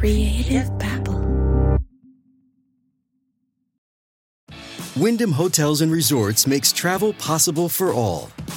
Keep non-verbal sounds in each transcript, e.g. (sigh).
Creative Babble. Wyndham Hotels and Resorts makes travel possible for all.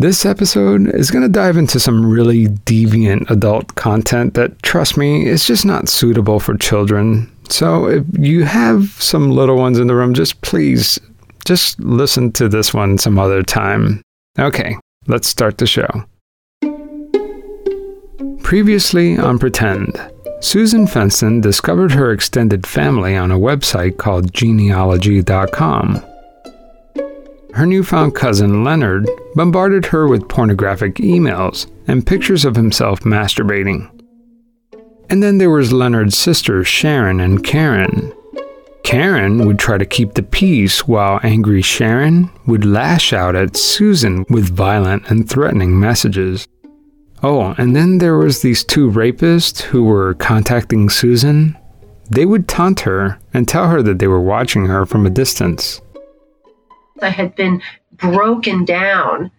this episode is going to dive into some really deviant adult content that, trust me, is just not suitable for children. So if you have some little ones in the room, just please, just listen to this one some other time. Okay, let's start the show. Previously on Pretend, Susan Fensten discovered her extended family on a website called genealogy.com. Her newfound cousin Leonard bombarded her with pornographic emails and pictures of himself masturbating. And then there was Leonard's sisters Sharon and Karen. Karen would try to keep the peace while angry Sharon would lash out at Susan with violent and threatening messages. Oh, and then there was these two rapists who were contacting Susan. They would taunt her and tell her that they were watching her from a distance. I had been broken down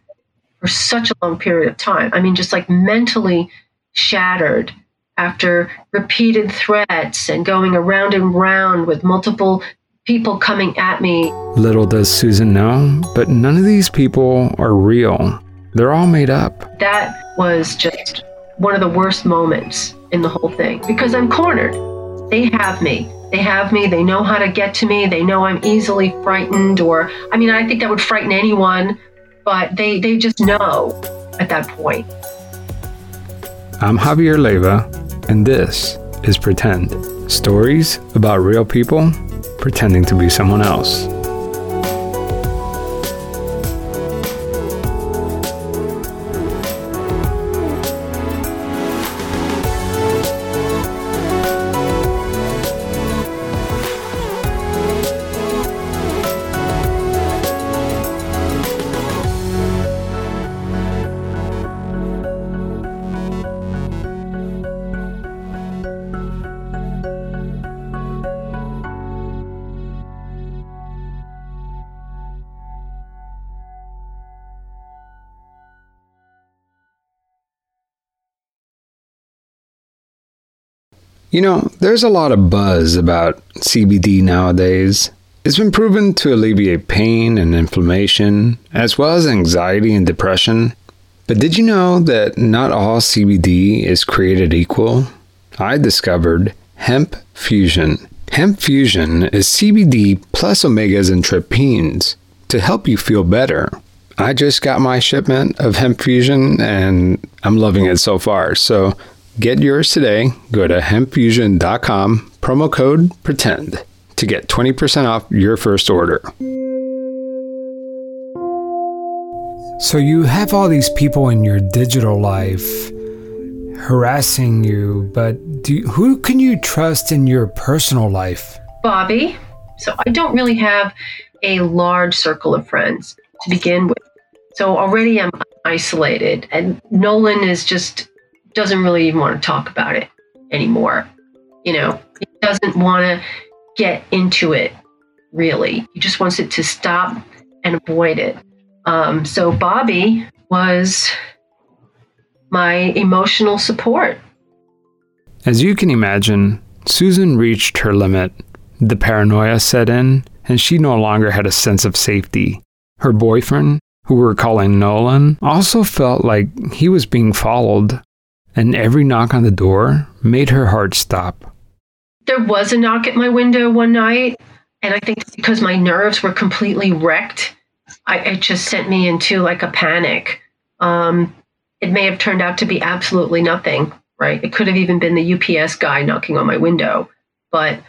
for such a long period of time. I mean, just like mentally shattered after repeated threats and going around and round with multiple people coming at me. Little does Susan know, but none of these people are real. They're all made up. That was just one of the worst moments in the whole thing because I'm cornered. They have me. They have me. They know how to get to me. They know I'm easily frightened, or I mean, I think that would frighten anyone, but they, they just know at that point. I'm Javier Leiva, and this is Pretend stories about real people pretending to be someone else. You know, there's a lot of buzz about CBD nowadays. It's been proven to alleviate pain and inflammation, as well as anxiety and depression. But did you know that not all CBD is created equal? I discovered Hemp Fusion. HempFusion is CBD plus omegas and terpenes to help you feel better. I just got my shipment of HempFusion and I'm loving it so far. So Get yours today. Go to hempfusion.com, promo code PRETEND to get 20% off your first order. So you have all these people in your digital life harassing you, but do, who can you trust in your personal life? Bobby. So I don't really have a large circle of friends to begin with. So already I'm isolated, and Nolan is just doesn't really even want to talk about it anymore. You know, he doesn't want to get into it really. He just wants it to stop and avoid it. Um, so Bobby was my emotional support. As you can imagine, Susan reached her limit. The paranoia set in, and she no longer had a sense of safety. Her boyfriend, who we're calling Nolan, also felt like he was being followed and every knock on the door made her heart stop. There was a knock at my window one night, and I think because my nerves were completely wrecked, I, it just sent me into like a panic. Um, it may have turned out to be absolutely nothing, right? It could have even been the UPS guy knocking on my window. But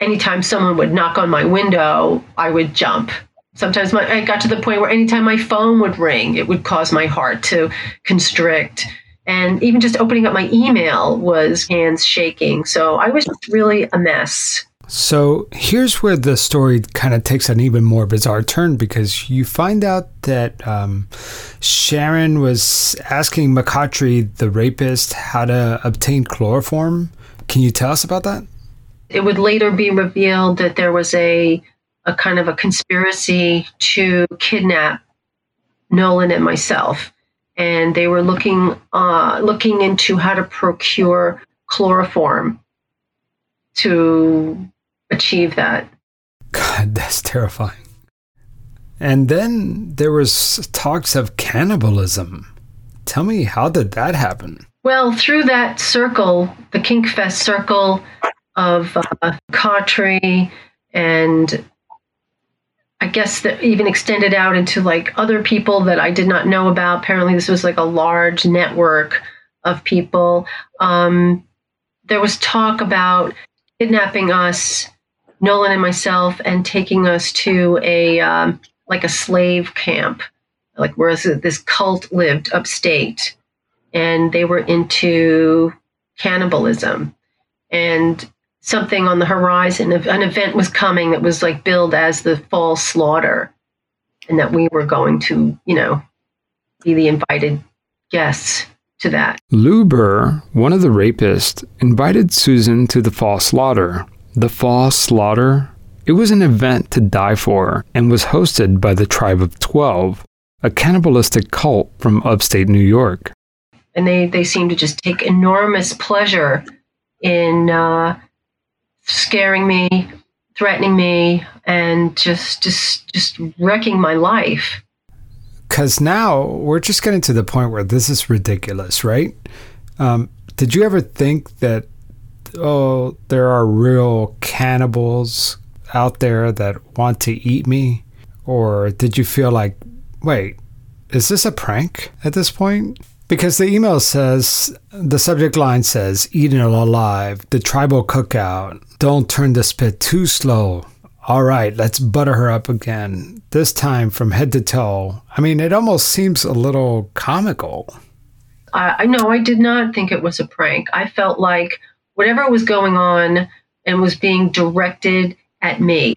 anytime someone would knock on my window, I would jump. Sometimes my, I got to the point where anytime my phone would ring, it would cause my heart to constrict. And even just opening up my email was hands shaking. So I was just really a mess. So here's where the story kind of takes an even more bizarre turn because you find out that um, Sharon was asking McCaughtry, the rapist, how to obtain chloroform. Can you tell us about that? It would later be revealed that there was a a kind of a conspiracy to kidnap Nolan and myself, and they were looking uh, looking into how to procure chloroform to achieve that. God, that's terrifying. And then there was talks of cannibalism. Tell me, how did that happen? Well, through that circle, the Kinkfest circle of uh, and I guess that even extended out into like other people that I did not know about. Apparently, this was like a large network of people. Um, there was talk about kidnapping us, Nolan and myself, and taking us to a um, like a slave camp, like where this cult lived upstate, and they were into cannibalism, and something on the horizon. An event was coming that was like billed as the fall slaughter, and that we were going to, you know, be the invited guests to that. Lou Burr, one of the rapists, invited Susan to the fall slaughter. The fall slaughter? It was an event to die for and was hosted by the Tribe of Twelve, a cannibalistic cult from upstate New York. And they, they seem to just take enormous pleasure in uh, scaring me, threatening me, and just just just wrecking my life. Because now we're just getting to the point where this is ridiculous, right? Um, did you ever think that oh, there are real cannibals out there that want to eat me, or did you feel like, wait, is this a prank at this point? Because the email says, the subject line says, eating alive, the tribal cookout. Don't turn the spit too slow. All right, let's butter her up again. This time from head to toe. I mean, it almost seems a little comical. I know I did not think it was a prank. I felt like whatever was going on and was being directed at me,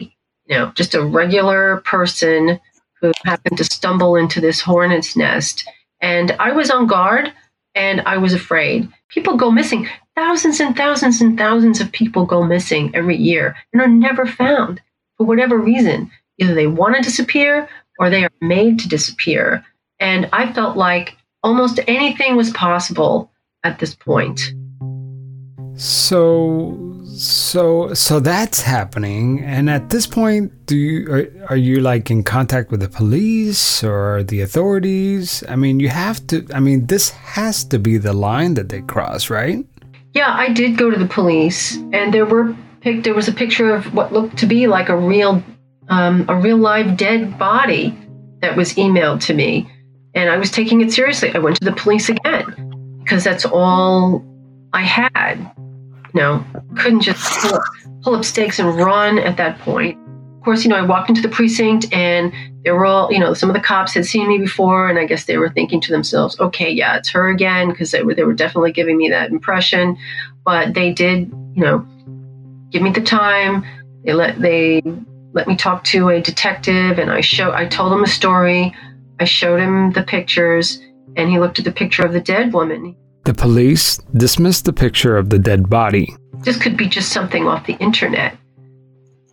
you know, just a regular person who happened to stumble into this hornet's nest and I was on guard and I was afraid. People go missing. Thousands and thousands and thousands of people go missing every year and are never found for whatever reason. Either they want to disappear or they are made to disappear. And I felt like almost anything was possible at this point. So so so that's happening and at this point do you are, are you like in contact with the police or the authorities? I mean, you have to I mean, this has to be the line that they cross, right? Yeah, I did go to the police and there were pic- there was a picture of what looked to be like a real um, a real live dead body that was emailed to me and I was taking it seriously. I went to the police again because that's all I had you know, couldn't just pull up, pull up stakes and run at that point. Of course, you know, I walked into the precinct and they were all, you know, some of the cops had seen me before, and I guess they were thinking to themselves, okay, yeah, it's her again, because they were, they were definitely giving me that impression. But they did, you know, give me the time. They let they let me talk to a detective, and I show I told him a story. I showed him the pictures, and he looked at the picture of the dead woman. The police dismissed the picture of the dead body. This could be just something off the internet.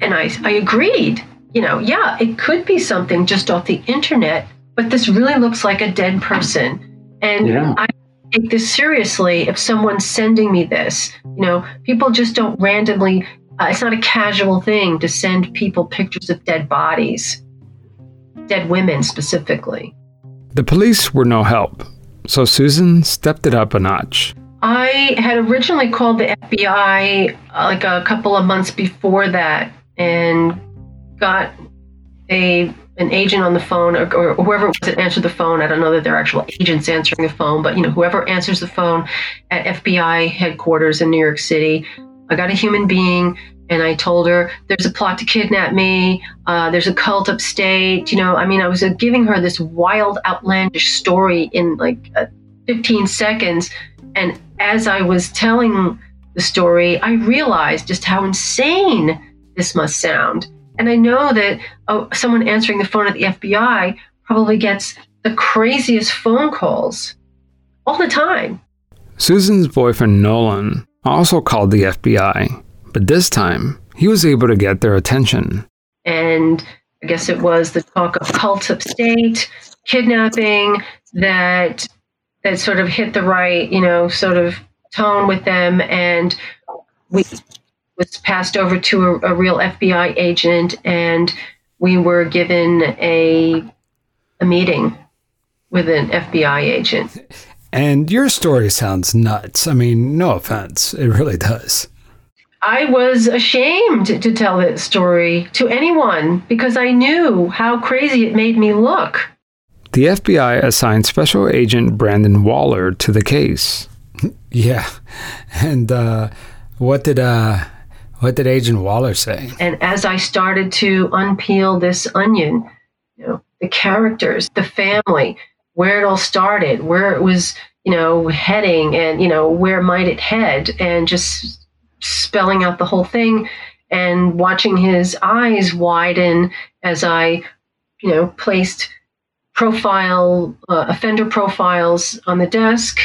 And I, I agreed. You know, yeah, it could be something just off the internet, but this really looks like a dead person. And yeah. I take this seriously if someone's sending me this. You know, people just don't randomly, uh, it's not a casual thing to send people pictures of dead bodies, dead women specifically. The police were no help. So Susan stepped it up a notch. I had originally called the FBI uh, like a couple of months before that and got a an agent on the phone or, or whoever was that answered the phone. I don't know that they're actual agents answering the phone, but you know whoever answers the phone at FBI headquarters in New York City. I got a human being and I told her there's a plot to kidnap me. Uh, there's a cult upstate. You know, I mean, I was uh, giving her this wild, outlandish story in like uh, 15 seconds, and as I was telling the story, I realized just how insane this must sound. And I know that oh, someone answering the phone at the FBI probably gets the craziest phone calls all the time. Susan's boyfriend Nolan also called the FBI, but this time he was able to get their attention. And I guess it was the talk of cult of state, kidnapping that that sort of hit the right, you know, sort of tone with them, and we was passed over to a, a real FBI agent, and we were given a a meeting with an FBI agent. And your story sounds nuts. I mean, no offense, it really does. I was ashamed to tell that story to anyone because I knew how crazy it made me look. The FBI assigned Special Agent Brandon Waller to the case. (laughs) yeah, and uh, what did uh, what did Agent Waller say? And as I started to unpeel this onion, you know, the characters, the family, where it all started, where it was, you know, heading, and you know, where might it head, and just spelling out the whole thing and watching his eyes widen as I, you know, placed profile uh, offender profiles on the desk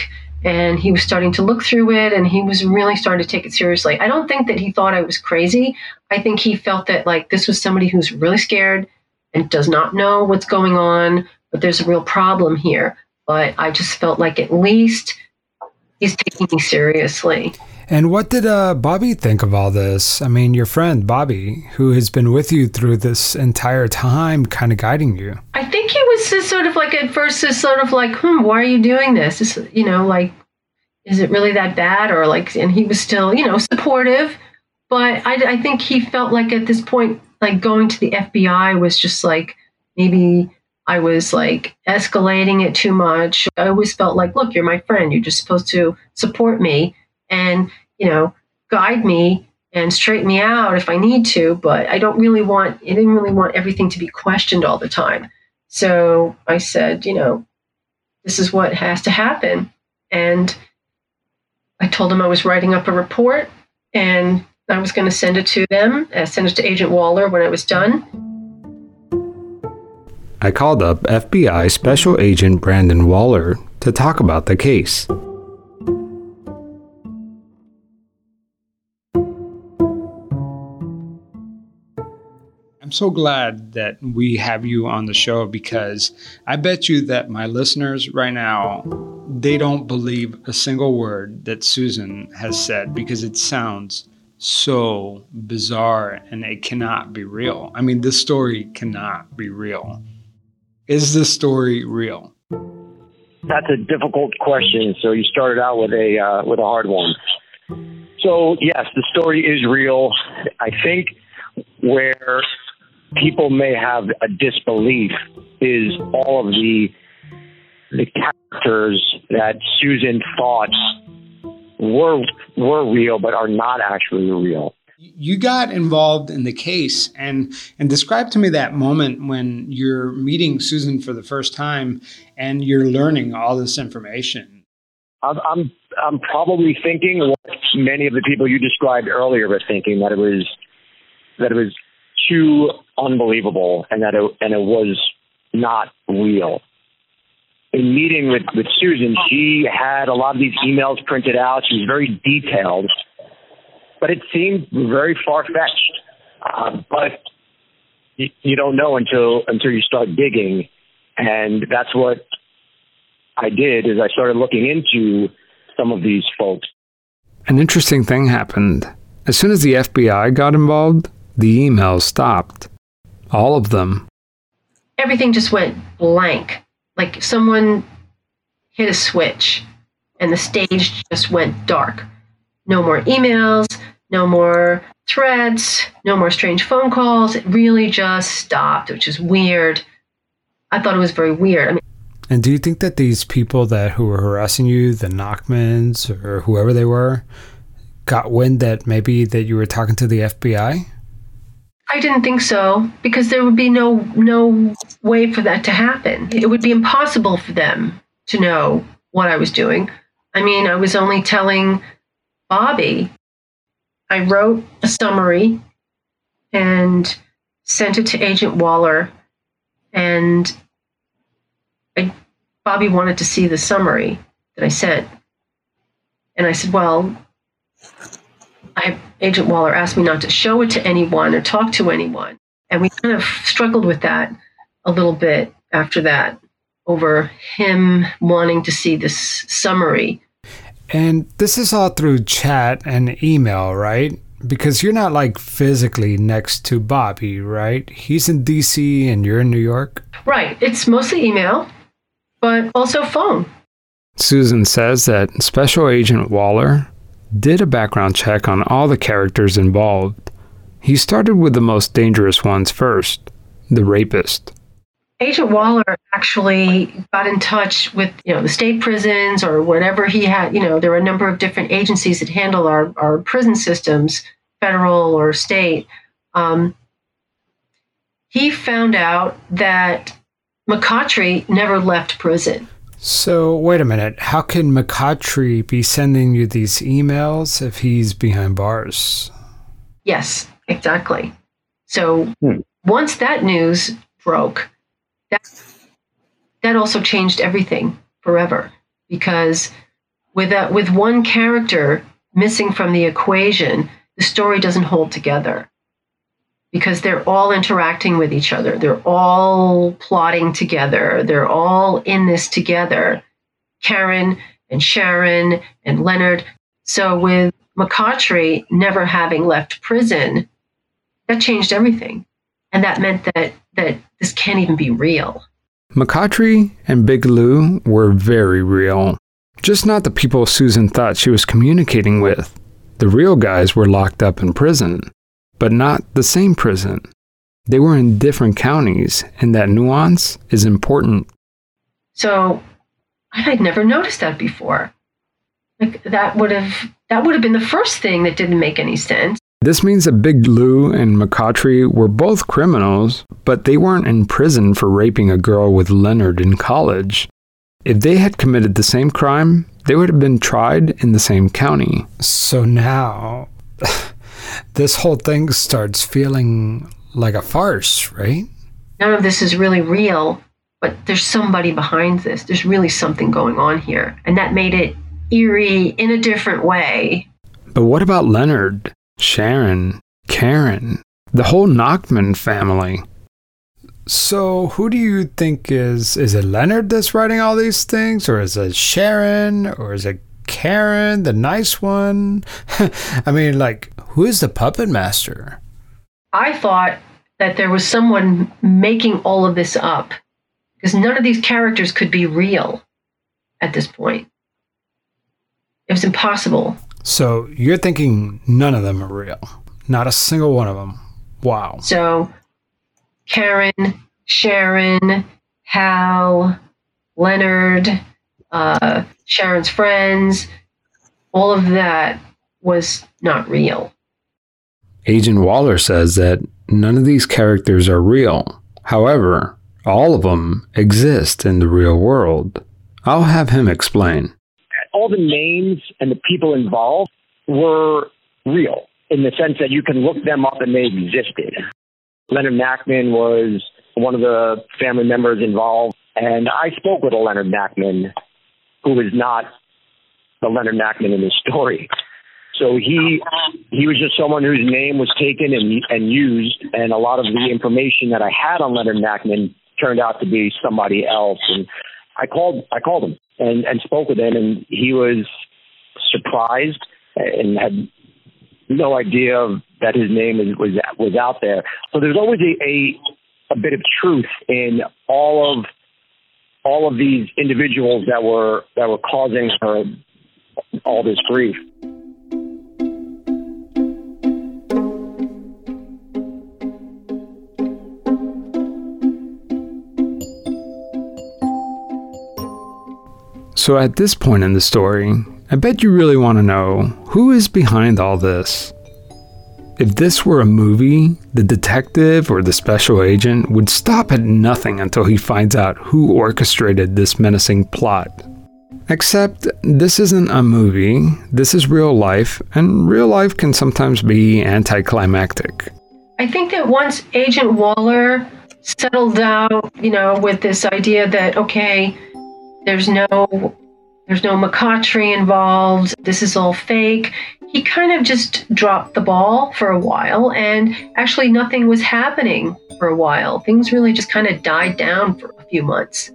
and he was starting to look through it and he was really starting to take it seriously. I don't think that he thought I was crazy. I think he felt that like this was somebody who's really scared and does not know what's going on, but there's a real problem here. But I just felt like at least he's taking me seriously. And what did uh, Bobby think of all this? I mean, your friend Bobby, who has been with you through this entire time, kind of guiding you. I think he was just sort of like at first, just sort of like, hmm, why are you doing this? You know, like, is it really that bad? Or like, and he was still, you know, supportive. But I, I think he felt like at this point, like going to the FBI was just like maybe I was like escalating it too much. I always felt like, look, you're my friend. You're just supposed to support me and you know guide me and straighten me out if I need to. But I don't really want I didn't really want everything to be questioned all the time. So I said, you know, this is what has to happen. And I told him I was writing up a report and I was going to send it to them, uh, send it to Agent Waller when I was done. I called up FBI Special Agent Brandon Waller to talk about the case. So glad that we have you on the show because I bet you that my listeners right now they don't believe a single word that Susan has said because it sounds so bizarre and it cannot be real. I mean, this story cannot be real. Is this story real? That's a difficult question. So you started out with a uh, with a hard one. So yes, the story is real. I think where people may have a disbelief is all of the the characters that Susan thought were were real but are not actually real. You got involved in the case and and describe to me that moment when you're meeting Susan for the first time and you're learning all this information. I'm I'm, I'm probably thinking what many of the people you described earlier were thinking that it was that it was too unbelievable and that it, and it was not real. In meeting with, with Susan, she had a lot of these emails printed out. She was very detailed, but it seemed very far fetched. Uh, but you, you don't know until until you start digging, and that's what I did. Is I started looking into some of these folks. An interesting thing happened. As soon as the FBI got involved, the emails stopped. All of them. Everything just went blank. Like someone hit a switch and the stage just went dark. No more emails, no more threads, no more strange phone calls. It really just stopped, which is weird. I thought it was very weird. I mean, and do you think that these people that who were harassing you, the Nachmans or whoever they were, got wind that maybe that you were talking to the FBI? I didn't think so because there would be no no way for that to happen. It would be impossible for them to know what I was doing. I mean, I was only telling Bobby. I wrote a summary and sent it to Agent Waller. And I, Bobby wanted to see the summary that I sent. And I said, Well, I, Agent Waller asked me not to show it to anyone or talk to anyone. And we kind of struggled with that a little bit after that over him wanting to see this summary. And this is all through chat and email, right? Because you're not like physically next to Bobby, right? He's in DC and you're in New York. Right. It's mostly email, but also phone. Susan says that Special Agent Waller did a background check on all the characters involved. He started with the most dangerous ones first the rapist. Agent Waller actually got in touch with you know the state prisons or whatever he had. You know, there are a number of different agencies that handle our, our prison systems, federal or state. Um, he found out that McCaughtry never left prison. So, wait a minute. How can McCaughtry be sending you these emails if he's behind bars? Yes, exactly. So, hmm. once that news broke, that, that also changed everything forever because with, a, with one character missing from the equation, the story doesn't hold together because they're all interacting with each other. They're all plotting together. They're all in this together. Karen and Sharon and Leonard. So with McCaughtry never having left prison, that changed everything. And that meant that that this can't even be real. McCaughtry and Big Lou were very real. Just not the people Susan thought she was communicating with. The real guys were locked up in prison but not the same prison. They were in different counties, and that nuance is important. So I had never noticed that before. Like that would have that would have been the first thing that didn't make any sense. This means that Big Lou and McCaughtry were both criminals, but they weren't in prison for raping a girl with Leonard in college. If they had committed the same crime, they would have been tried in the same county. So now (laughs) this whole thing starts feeling like a farce, right? None of this is really real, but there's somebody behind this. There's really something going on here. And that made it eerie in a different way. But what about Leonard, Sharon, Karen, the whole Nachman family? So, who do you think is is it Leonard that's writing all these things or is it Sharon or is it Karen, the nice one? (laughs) I mean, like who is the puppet master? I thought that there was someone making all of this up because none of these characters could be real at this point. It was impossible. So you're thinking none of them are real? Not a single one of them. Wow. So Karen, Sharon, Hal, Leonard, uh, Sharon's friends, all of that was not real. Agent Waller says that none of these characters are real. However, all of them exist in the real world. I'll have him explain. All the names and the people involved were real in the sense that you can look them up and they existed. Leonard Nachman was one of the family members involved, and I spoke with a Leonard Nachman who is not the Leonard Nachman in the story. So he he was just someone whose name was taken and and used, and a lot of the information that I had on Leonard Nachman turned out to be somebody else. And I called I called him and and spoke with him, and he was surprised and had no idea that his name was was out there. So there's always a, a a bit of truth in all of all of these individuals that were that were causing her all this grief. So, at this point in the story, I bet you really want to know who is behind all this. If this were a movie, the detective or the special agent would stop at nothing until he finds out who orchestrated this menacing plot. Except, this isn't a movie, this is real life, and real life can sometimes be anticlimactic. I think that once Agent Waller settled out, you know, with this idea that okay, there's no there's no McCaughtry involved. This is all fake. He kind of just dropped the ball for a while, and actually, nothing was happening for a while. Things really just kind of died down for a few months.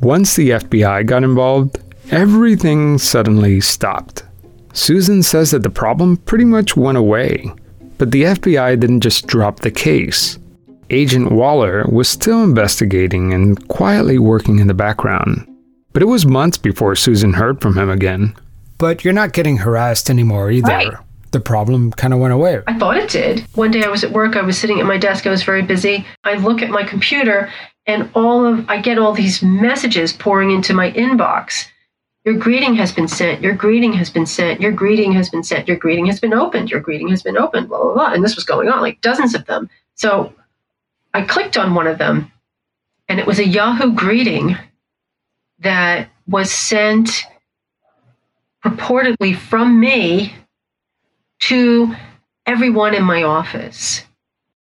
Once the FBI got involved, everything suddenly stopped. Susan says that the problem pretty much went away, but the FBI didn't just drop the case. Agent Waller was still investigating and quietly working in the background. But it was months before Susan heard from him again. But you're not getting harassed anymore either. Right. The problem kind of went away. I thought it did. One day I was at work, I was sitting at my desk, I was very busy. I look at my computer and all of I get all these messages pouring into my inbox. Your greeting has been sent. Your greeting has been sent. Your greeting has been sent. Your greeting has been opened. Your greeting has been opened. Blah blah blah. And this was going on, like dozens of them. So I clicked on one of them, and it was a Yahoo greeting that was sent purportedly from me to everyone in my office.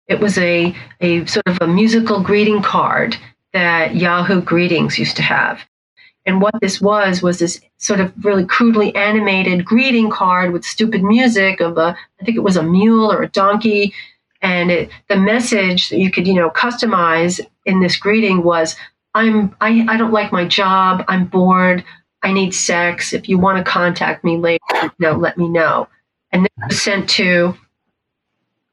It was a, a sort of a musical greeting card that Yahoo Greetings used to have. And what this was was this sort of really crudely animated greeting card with stupid music of a, I think it was a mule or a donkey. And it, the message that you could, you know, customize in this greeting was, I'm, I, I don't like my job. I'm bored. I need sex. If you want to contact me later, you know, let me know. And this was sent to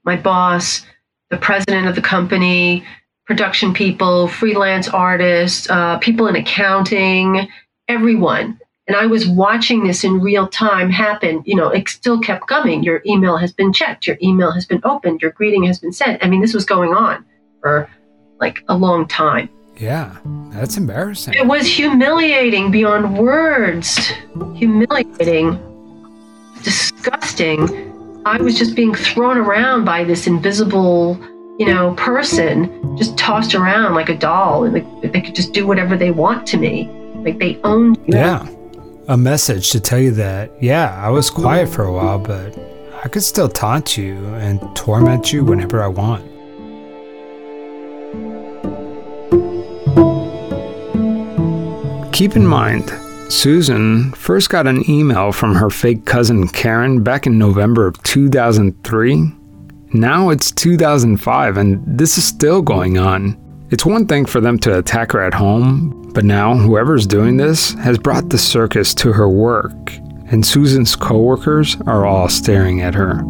my boss, the president of the company, production people, freelance artists, uh, people in accounting, everyone. And I was watching this in real time happen. You know, it still kept coming. Your email has been checked. Your email has been opened. Your greeting has been sent. I mean, this was going on for like a long time. Yeah, that's embarrassing. It was humiliating beyond words. Humiliating. Disgusting. I was just being thrown around by this invisible, you know, person, just tossed around like a doll, and like, they could just do whatever they want to me. Like they owned me. Yeah. A message to tell you that, yeah, I was quiet for a while, but I could still taunt you and torment you whenever I want. Keep in mind, Susan first got an email from her fake cousin Karen back in November of 2003. Now it's 2005 and this is still going on. It's one thing for them to attack her at home, but now whoever's doing this has brought the circus to her work, and Susan's coworkers are all staring at her.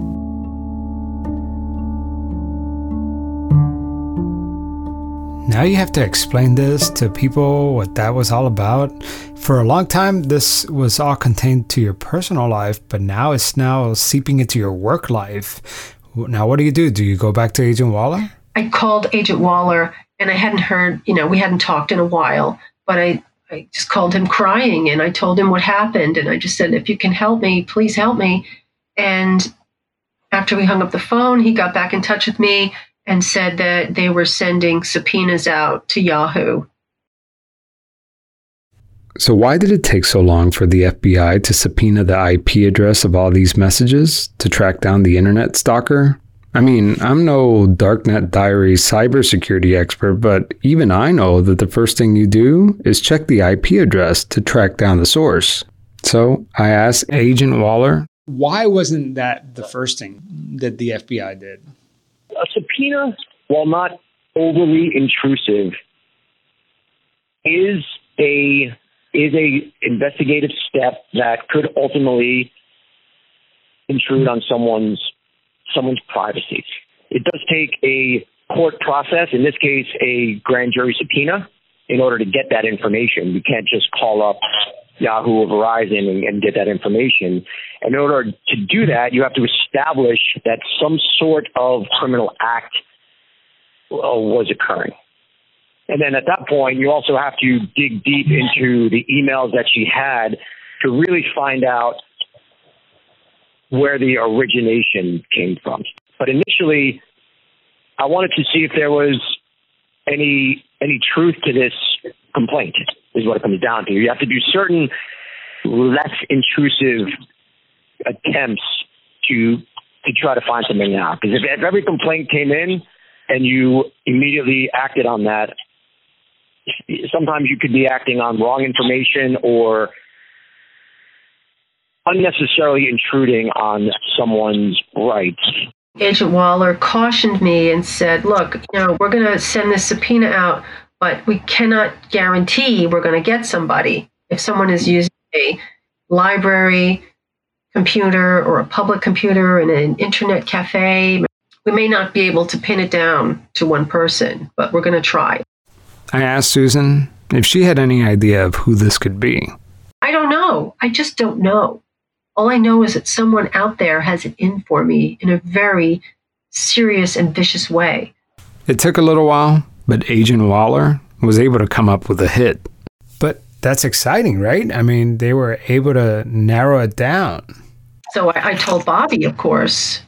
Now you have to explain this to people what that was all about. For a long time, this was all contained to your personal life, but now it's now seeping into your work life. Now, what do you do? Do you go back to Agent Waller? I called Agent Waller and I hadn't heard, you know, we hadn't talked in a while, but I, I just called him crying and I told him what happened. And I just said, if you can help me, please help me. And after we hung up the phone, he got back in touch with me and said that they were sending subpoenas out to Yahoo. So, why did it take so long for the FBI to subpoena the IP address of all these messages to track down the internet stalker? I mean, I'm no Darknet Diary cybersecurity expert, but even I know that the first thing you do is check the IP address to track down the source. So I asked Agent Waller, why wasn't that the first thing that the FBI did? A subpoena, while not overly intrusive, is a is a investigative step that could ultimately intrude on someone's someone's privacy. It does take a court process, in this case, a grand jury subpoena, in order to get that information. You can't just call up Yahoo or Verizon and, and get that information. And in order to do that, you have to establish that some sort of criminal act uh, was occurring. And then at that point, you also have to dig deep into the emails that she had to really find out where the origination came from. But initially, I wanted to see if there was any any truth to this complaint is what it comes down to. You have to do certain less intrusive attempts to to try to find something out. Because if, if every complaint came in and you immediately acted on that, sometimes you could be acting on wrong information or unnecessarily intruding on someone's rights. Agent Waller cautioned me and said, look, you know, we're going to send this subpoena out, but we cannot guarantee we're going to get somebody. If someone is using a library computer or a public computer in an internet cafe, we may not be able to pin it down to one person, but we're going to try. I asked Susan if she had any idea of who this could be. I don't know. I just don't know. All I know is that someone out there has it in for me in a very serious and vicious way. It took a little while, but Agent Waller was able to come up with a hit. But that's exciting, right? I mean, they were able to narrow it down. So I, I told Bobby, of course,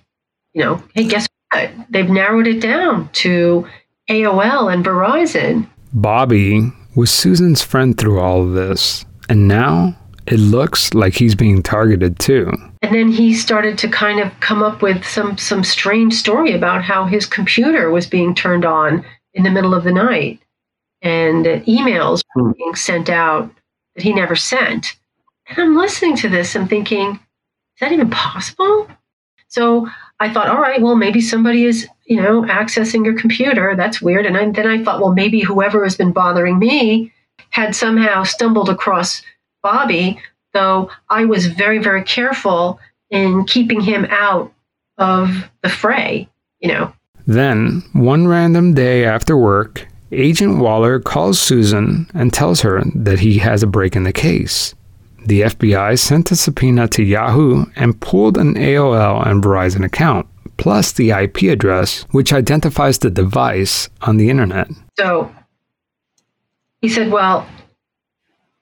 you know, hey, guess what? They've narrowed it down to AOL and Verizon. Bobby was Susan's friend through all of this, and now it looks like he's being targeted too. And then he started to kind of come up with some some strange story about how his computer was being turned on in the middle of the night and emails hmm. being sent out that he never sent. And I'm listening to this and thinking, is that even possible? So I thought, all right, well, maybe somebody is, you know, accessing your computer. That's weird. And I, then I thought, well, maybe whoever has been bothering me had somehow stumbled across Bobby, though I was very, very careful in keeping him out of the fray, you know. Then, one random day after work, Agent Waller calls Susan and tells her that he has a break in the case. The FBI sent a subpoena to Yahoo and pulled an AOL and Verizon account, plus the IP address, which identifies the device on the internet. So he said, Well,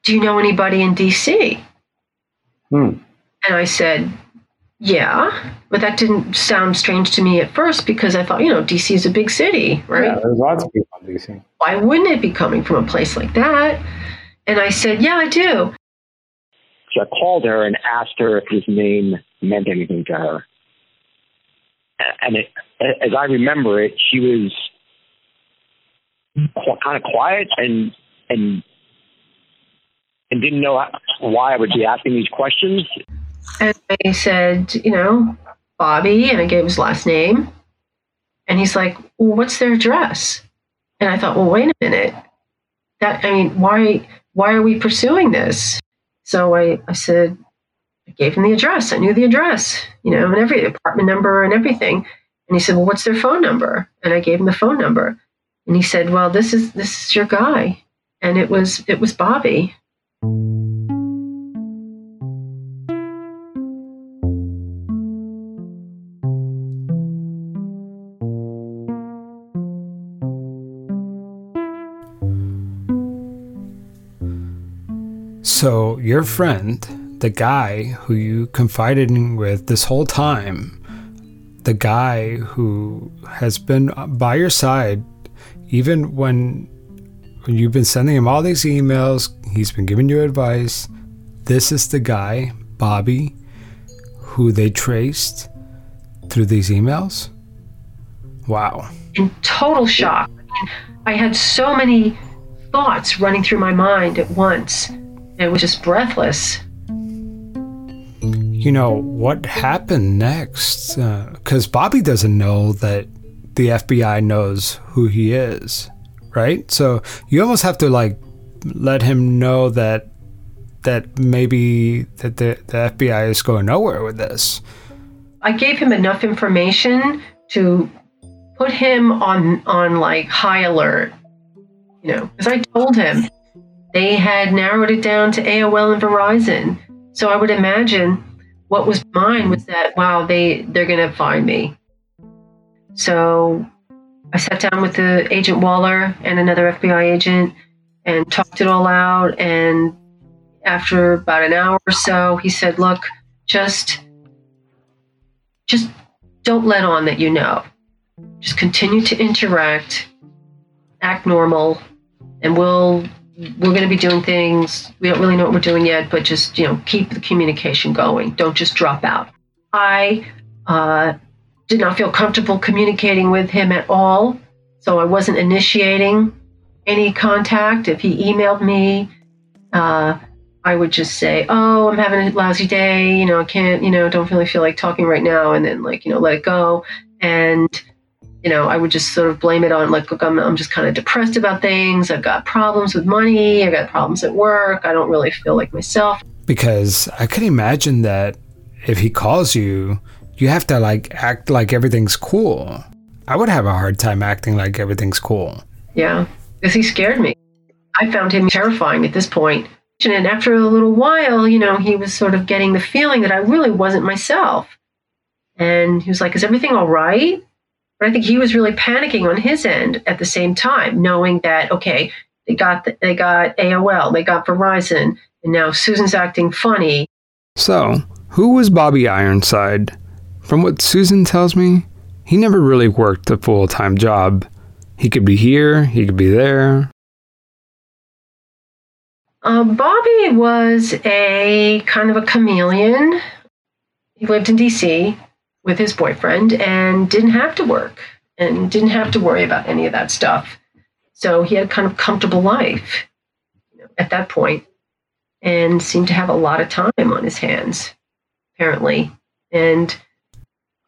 do you know anybody in DC? Hmm. And I said, yeah, but that didn't sound strange to me at first because I thought, you know, DC is a big city, right? Yeah, there's lots of people in DC. Why wouldn't it be coming from a place like that? And I said, yeah, I do. So I called her and asked her if his name meant anything to her. And it, as I remember it, she was kind of quiet and and and didn't know why I would be asking these questions. And I said, you know, Bobby, and I gave his last name. And he's like, well, what's their address? And I thought, well, wait a minute. That I mean, why why are we pursuing this? So I, I said, I gave him the address. I knew the address, you know, and every apartment number and everything. And he said, Well, what's their phone number? And I gave him the phone number. And he said, Well, this is this is your guy. And it was it was Bobby. So, your friend, the guy who you confided in with this whole time, the guy who has been by your side even when you've been sending him all these emails, he's been giving you advice. This is the guy, Bobby, who they traced through these emails. Wow. In total shock. I had so many thoughts running through my mind at once. It was just breathless. You know, what happened next? Because uh, Bobby doesn't know that the FBI knows who he is right? So you almost have to like let him know that that maybe that the, the FBI is going nowhere with this. I gave him enough information to put him on on like high alert. You know, because I told him they had narrowed it down to AOL and Verizon. So I would imagine what was mine was that wow, they they're gonna find me. So I sat down with the agent Waller and another FBI agent and talked it all out. And after about an hour or so, he said, "Look, just, just don't let on that you know. Just continue to interact, act normal, and we'll." We're going to be doing things. We don't really know what we're doing yet, but just you know, keep the communication going. Don't just drop out. I uh, did not feel comfortable communicating with him at all. So I wasn't initiating any contact. If he emailed me, uh, I would just say, "Oh, I'm having a lousy day. You know, I can't. You know, don't really feel like talking right now," and then like you know, let it go. And you know, I would just sort of blame it on like, look, I'm, I'm just kind of depressed about things. I've got problems with money. I've got problems at work. I don't really feel like myself. Because I could imagine that if he calls you, you have to like act like everything's cool. I would have a hard time acting like everything's cool. Yeah, because he scared me. I found him terrifying at this point. And after a little while, you know, he was sort of getting the feeling that I really wasn't myself. And he was like, Is everything all right? But I think he was really panicking on his end at the same time, knowing that okay, they got the, they got AOL, they got Verizon, and now Susan's acting funny. So, who was Bobby Ironside? From what Susan tells me, he never really worked a full time job. He could be here, he could be there. Uh, Bobby was a kind of a chameleon. He lived in DC with his boyfriend and didn't have to work and didn't have to worry about any of that stuff. So he had a kind of comfortable life you know, at that point and seemed to have a lot of time on his hands, apparently. And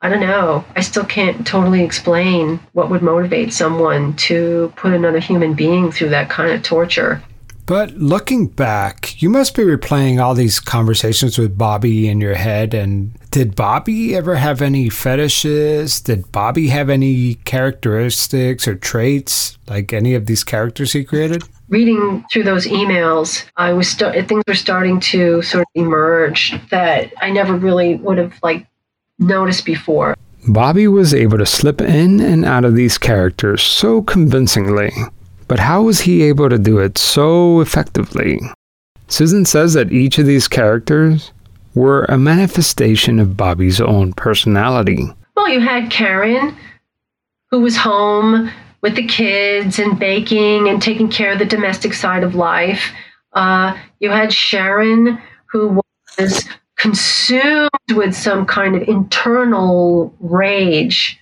I don't know. I still can't totally explain what would motivate someone to put another human being through that kind of torture. But looking back, you must be replaying all these conversations with Bobby in your head. And did Bobby ever have any fetishes? Did Bobby have any characteristics or traits like any of these characters he created? Reading through those emails, I was st- things were starting to sort of emerge that I never really would have like noticed before. Bobby was able to slip in and out of these characters so convincingly but how was he able to do it so effectively? Susan says that each of these characters were a manifestation of Bobby's own personality. Well, you had Karen, who was home with the kids and baking and taking care of the domestic side of life. Uh, you had Sharon, who was consumed with some kind of internal rage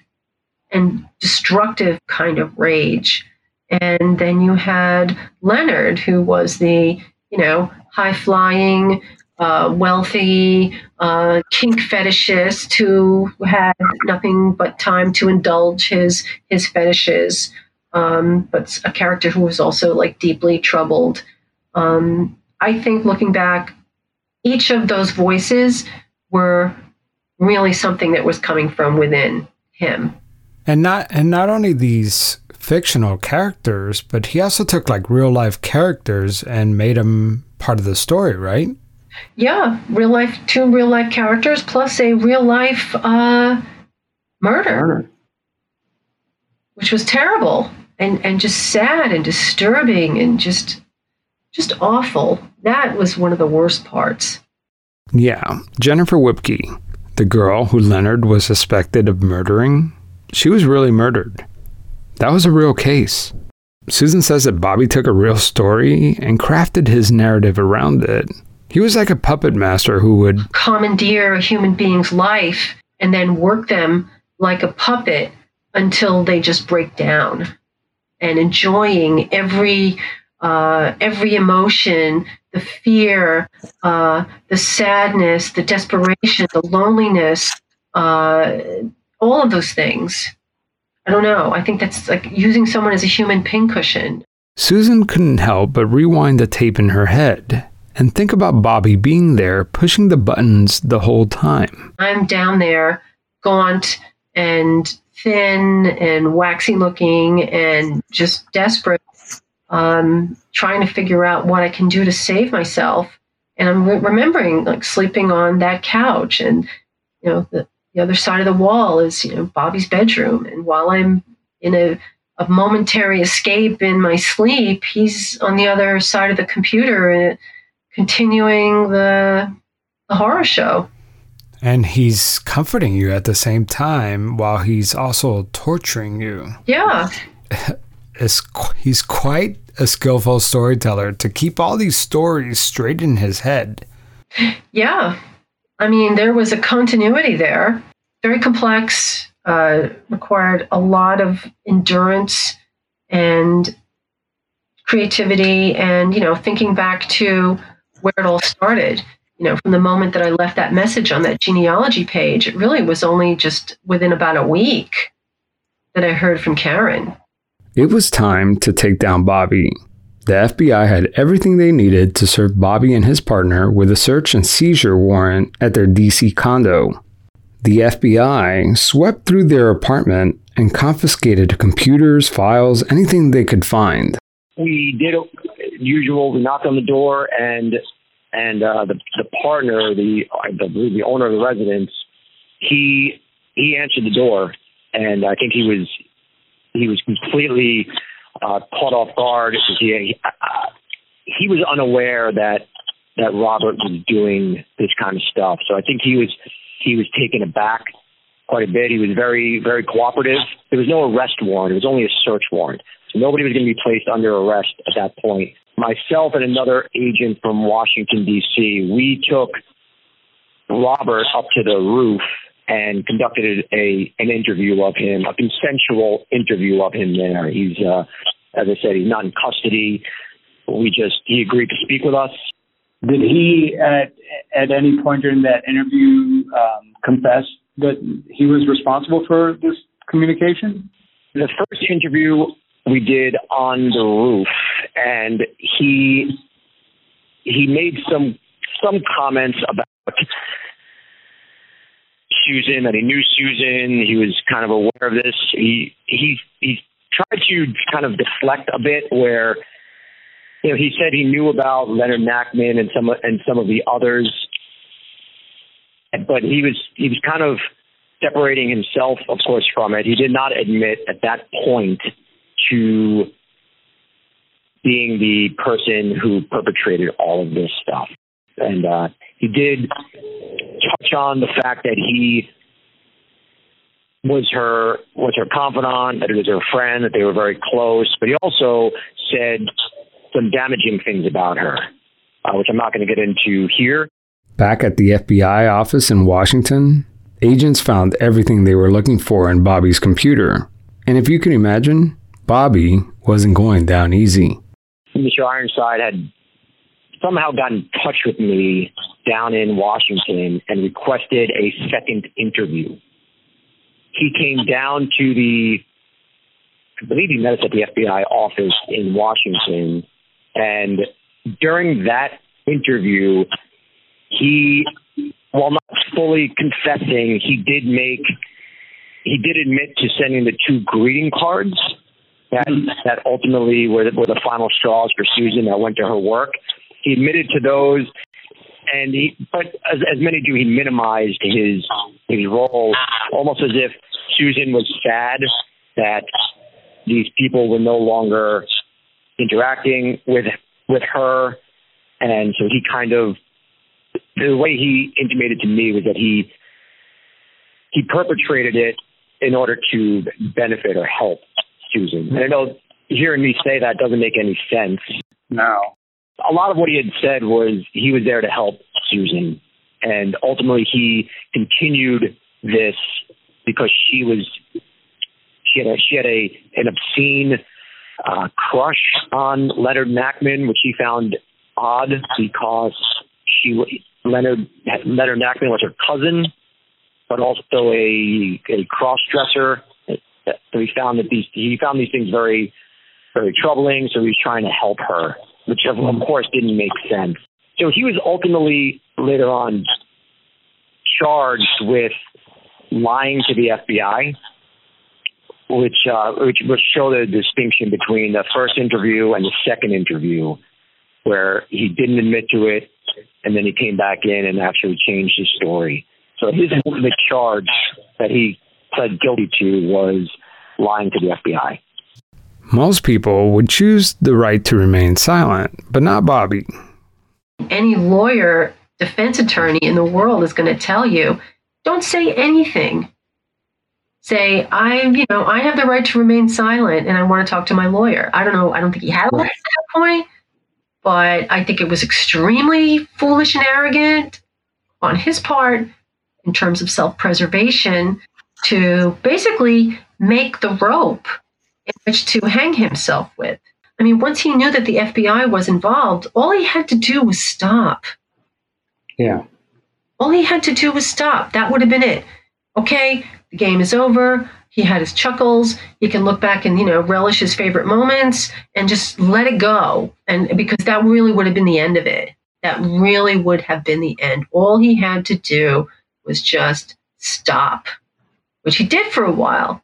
and destructive kind of rage. And then you had Leonard, who was the, you know, high flying, uh, wealthy uh, kink fetishist who had nothing but time to indulge his his fetishes, um, but a character who was also like deeply troubled. Um, I think looking back, each of those voices were really something that was coming from within him. And not and not only these fictional characters, but he also took like real life characters and made them part of the story, right? Yeah, real life, two real life characters plus a real life uh, murder, murder, which was terrible and and just sad and disturbing and just just awful. That was one of the worst parts. Yeah, Jennifer Whipke, the girl who Leonard was suspected of murdering, she was really murdered. That was a real case. Susan says that Bobby took a real story and crafted his narrative around it. He was like a puppet master who would commandeer a human being's life and then work them like a puppet until they just break down and enjoying every uh, every emotion the fear uh, the sadness the desperation the loneliness uh, all of those things I don't know. I think that's like using someone as a human pincushion. Susan couldn't help but rewind the tape in her head and think about Bobby being there pushing the buttons the whole time. I'm down there, gaunt and thin and waxy looking and just desperate, um, trying to figure out what I can do to save myself. And I'm re- remembering like sleeping on that couch and, you know, the, the other side of the wall is you know Bobby's bedroom, and while I'm in a, a momentary escape in my sleep, he's on the other side of the computer and uh, continuing the the horror show. And he's comforting you at the same time while he's also torturing you. Yeah. (laughs) It's, he's quite a skillful storyteller to keep all these stories straight in his head. Yeah. I mean, there was a continuity there, very complex, uh, required a lot of endurance and creativity and you know thinking back to where it all started. You know from the moment that i left that message on that genealogy page it really was only just within about a week that i heard from karen. It was time to take down bobby the FBI had everything they needed to serve Bobby and his partner with a search and seizure warrant at their DC condo. The FBI swept through their apartment and confiscated computers, files, anything they could find. We did usual. We knocked on the door, and and uh, the the partner, the I believe the owner of the residence, he he answered the door, and I think he was he was completely uh, caught off guard. He uh, he was unaware that that Robert was doing this kind of stuff. So I think he was he was taken aback quite a bit. He was very very cooperative. There was no arrest warrant. It was only a search warrant. So nobody was going to be placed under arrest at that point. Myself and another agent from Washington D.C. We took Robert up to the roof and conducted a an interview of him, a consensual interview of him there. He's, uh, as I said, he's not in custody. We just he agreed to speak with us. Did he at at any point during that interview um, confess that he was responsible for this communication? The first interview we did on the roof, and he he made some some comments about Susan, that he knew Susan. He was kind of aware of this. He he he tried to kind of deflect a bit where you know he said he knew about Leonard Nachman and some and some of the others, but he was he was kind of separating himself, of course, from it. He did not admit at that point to being the person who perpetrated all of this stuff. And uh, he did touch on the fact that he was her was her confidant, that he was her friend, that they were very close. But he also said some damaging things about her, uh, which I'm not going to get into here. Back at the FBI office in Washington, agents found everything they were looking for in Bobby's computer. And if you can imagine, Bobby wasn't going down easy. Mr. Ironside had somehow got in touch with me down in Washington and requested a second interview. He came down to the, I believe he met us at the FBI office in Washington. And during that interview, he, while not fully confessing, he did make, he did admit to sending the two greeting cards that that ultimately were, were the final straws for Susan that went to her work. He admitted to those, and he, but as, as many do, he minimized his his role, almost as if Susan was sad that these people were no longer interacting with with her, and so he kind of the way he intimated to me was that he he perpetrated it in order to benefit or help Susan. And I know hearing me say that doesn't make any sense. No. A lot of what he had said was he was there to help Susan. And ultimately he continued this because she was she had a she had a an obscene uh, crush on Leonard Nachman, which he found odd because she Leonard Leonard Nachman was her cousin, but also a a cross dresser so he found that these he found these things very very troubling. So he was trying to help her, which of course didn't make sense. So he was ultimately later on charged with lying to the FBI, which uh, which which showed the distinction between the first interview and the second interview, where he didn't admit to it, and then he came back in and actually changed his story. So his ultimate charge that he pled guilty to was lying to the FBI. Most people would choose the right to remain silent, but not Bobby. Any lawyer, defense attorney in the world is going to tell you don't say anything. Say, I, you know, I have the right to remain silent and I want to talk to my lawyer. I don't know. I don't think he had a lawyer at that point, but I think it was extremely foolish and arrogant on his part in terms of self preservation to basically make the rope in which to hang himself with. I mean, once he knew that the FBI was involved, all he had to do was stop. Yeah. All he had to do was stop. That would have been it. Okay, the game is over. He had his chuckles. He can look back and, you know, relish his favorite moments and just let it go. And because that really would have been the end of it. That really would have been the end. All he had to do was just stop, which he did for a while.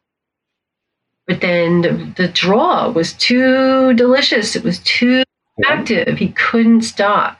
But then the, the draw was too delicious. It was too active. He couldn't stop.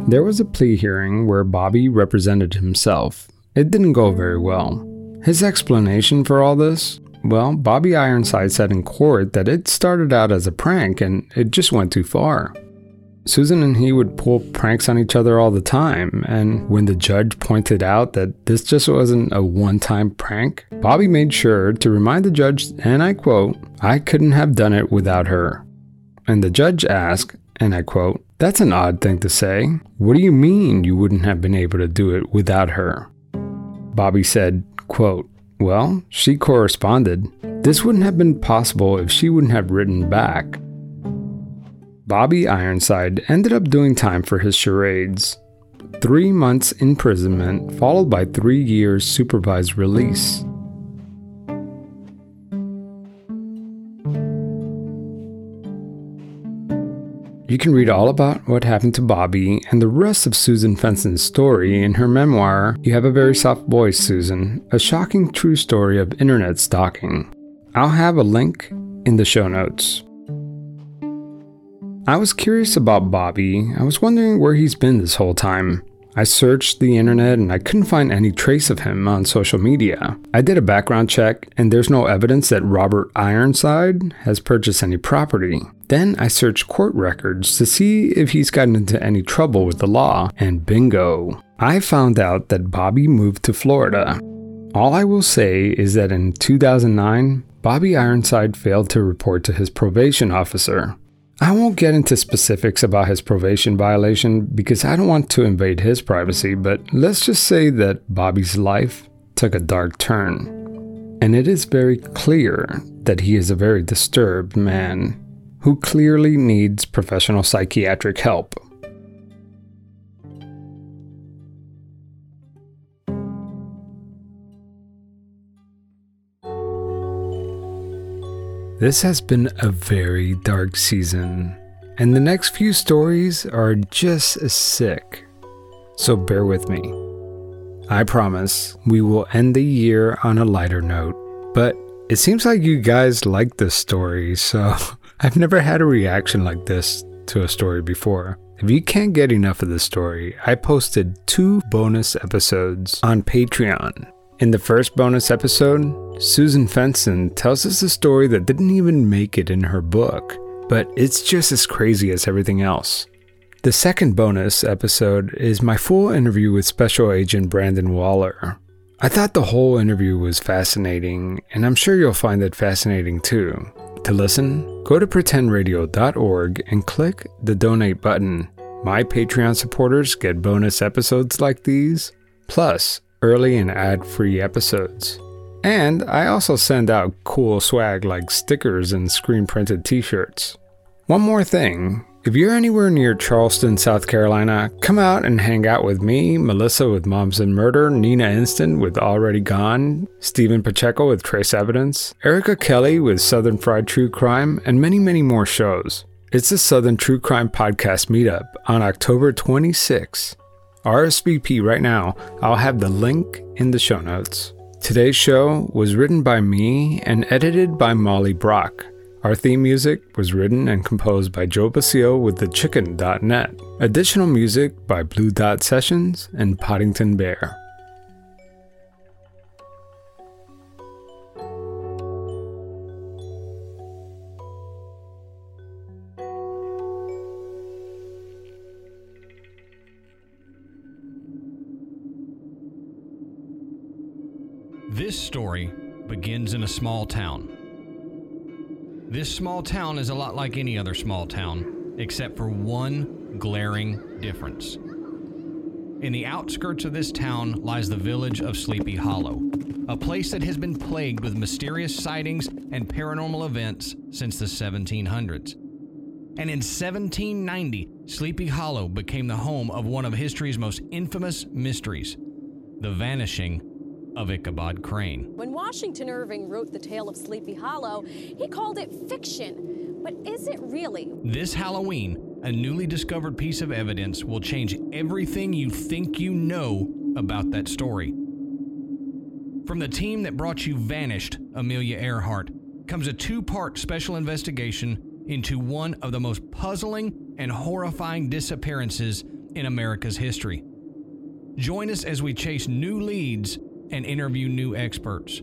There was a plea hearing where Bobby represented himself. It didn't go very well. His explanation for all this? Well, Bobby Ironside said in court that it started out as a prank and it just went too far. Susan and he would pull pranks on each other all the time, and when the judge pointed out that this just wasn't a one time prank, Bobby made sure to remind the judge, and I quote, I couldn't have done it without her. And the judge asked, and I quote, That's an odd thing to say. What do you mean you wouldn't have been able to do it without her? Bobby said, quote, Well, she corresponded. This wouldn't have been possible if she wouldn't have written back. Bobby Ironside ended up doing time for his charades. Three months imprisonment, followed by three years supervised release. You can read all about what happened to Bobby and the rest of Susan Fensten's story in her memoir, You Have a Very Soft Voice, Susan, a shocking true story of internet stalking. I'll have a link in the show notes. I was curious about Bobby. I was wondering where he's been this whole time. I searched the internet and I couldn't find any trace of him on social media. I did a background check and there's no evidence that Robert Ironside has purchased any property. Then I searched court records to see if he's gotten into any trouble with the law, and bingo. I found out that Bobby moved to Florida. All I will say is that in 2009, Bobby Ironside failed to report to his probation officer. I won't get into specifics about his probation violation because I don't want to invade his privacy, but let's just say that Bobby's life took a dark turn. And it is very clear that he is a very disturbed man who clearly needs professional psychiatric help. This has been a very dark season, and the next few stories are just as sick. So bear with me. I promise we will end the year on a lighter note, but it seems like you guys like this story, so (laughs) I've never had a reaction like this to a story before. If you can't get enough of this story, I posted two bonus episodes on Patreon. In the first bonus episode, Susan Fensten tells us a story that didn't even make it in her book, but it's just as crazy as everything else. The second bonus episode is my full interview with Special Agent Brandon Waller. I thought the whole interview was fascinating, and I'm sure you'll find it fascinating too. To listen, go to pretendradio.org and click the donate button. My Patreon supporters get bonus episodes like these, plus early and ad free episodes. And I also send out cool swag like stickers and screen printed t shirts. One more thing If you're anywhere near Charleston, South Carolina, come out and hang out with me, Melissa with Moms and Murder, Nina Innsted with Already Gone, Stephen Pacheco with Trace Evidence, Erica Kelly with Southern Fried True Crime, and many, many more shows. It's the Southern True Crime Podcast Meetup on October 26. RSVP right now. I'll have the link in the show notes. Today's show was written by me and edited by Molly Brock. Our theme music was written and composed by Joe Basile with thechicken.net. Additional music by Blue Dot Sessions and Podington Bear. This story begins in a small town. This small town is a lot like any other small town, except for one glaring difference. In the outskirts of this town lies the village of Sleepy Hollow, a place that has been plagued with mysterious sightings and paranormal events since the 1700s. And in 1790, Sleepy Hollow became the home of one of history's most infamous mysteries the vanishing of Ichabod Crane. When Washington Irving wrote The Tale of Sleepy Hollow, he called it fiction. But is it really? This Halloween, a newly discovered piece of evidence will change everything you think you know about that story. From the team that brought you Vanished, Amelia Earhart, comes a two part special investigation into one of the most puzzling and horrifying disappearances in America's history. Join us as we chase new leads and interview new experts.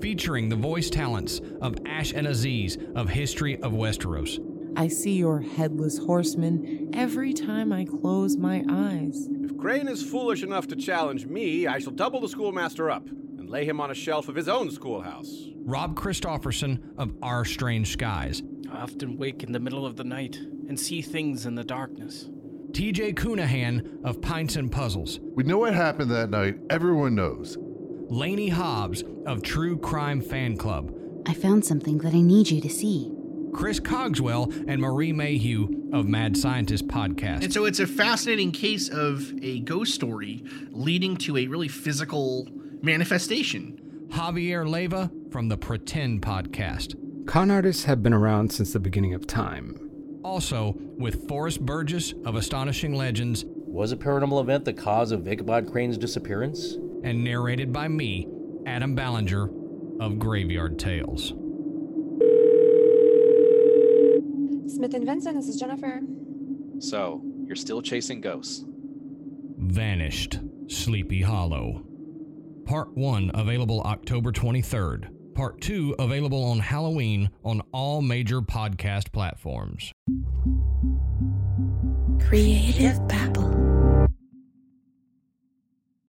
Featuring the voice talents of Ash and Aziz of History of Westeros. I see your headless horseman every time I close my eyes. If Crane is foolish enough to challenge me, I shall double the schoolmaster up and lay him on a shelf of his own schoolhouse. Rob Christofferson of Our Strange Skies. I often wake in the middle of the night and see things in the darkness. TJ Coonahan of Pints and Puzzles. We know what happened that night. Everyone knows. Laney Hobbs of True Crime Fan Club. I found something that I need you to see. Chris Cogswell and Marie Mayhew of Mad Scientist Podcast. And so it's a fascinating case of a ghost story leading to a really physical manifestation. Javier Leiva from the Pretend Podcast. Con artists have been around since the beginning of time. Also, with Forrest Burgess of Astonishing Legends. Was a paranormal event the cause of Ichabod Crane's disappearance? And narrated by me, Adam Ballinger of Graveyard Tales. Smith and Vincent, this is Jennifer. So, you're still chasing ghosts? Vanished Sleepy Hollow. Part 1 available October 23rd. Part 2 available on Halloween on all major podcast platforms. Creative Babble.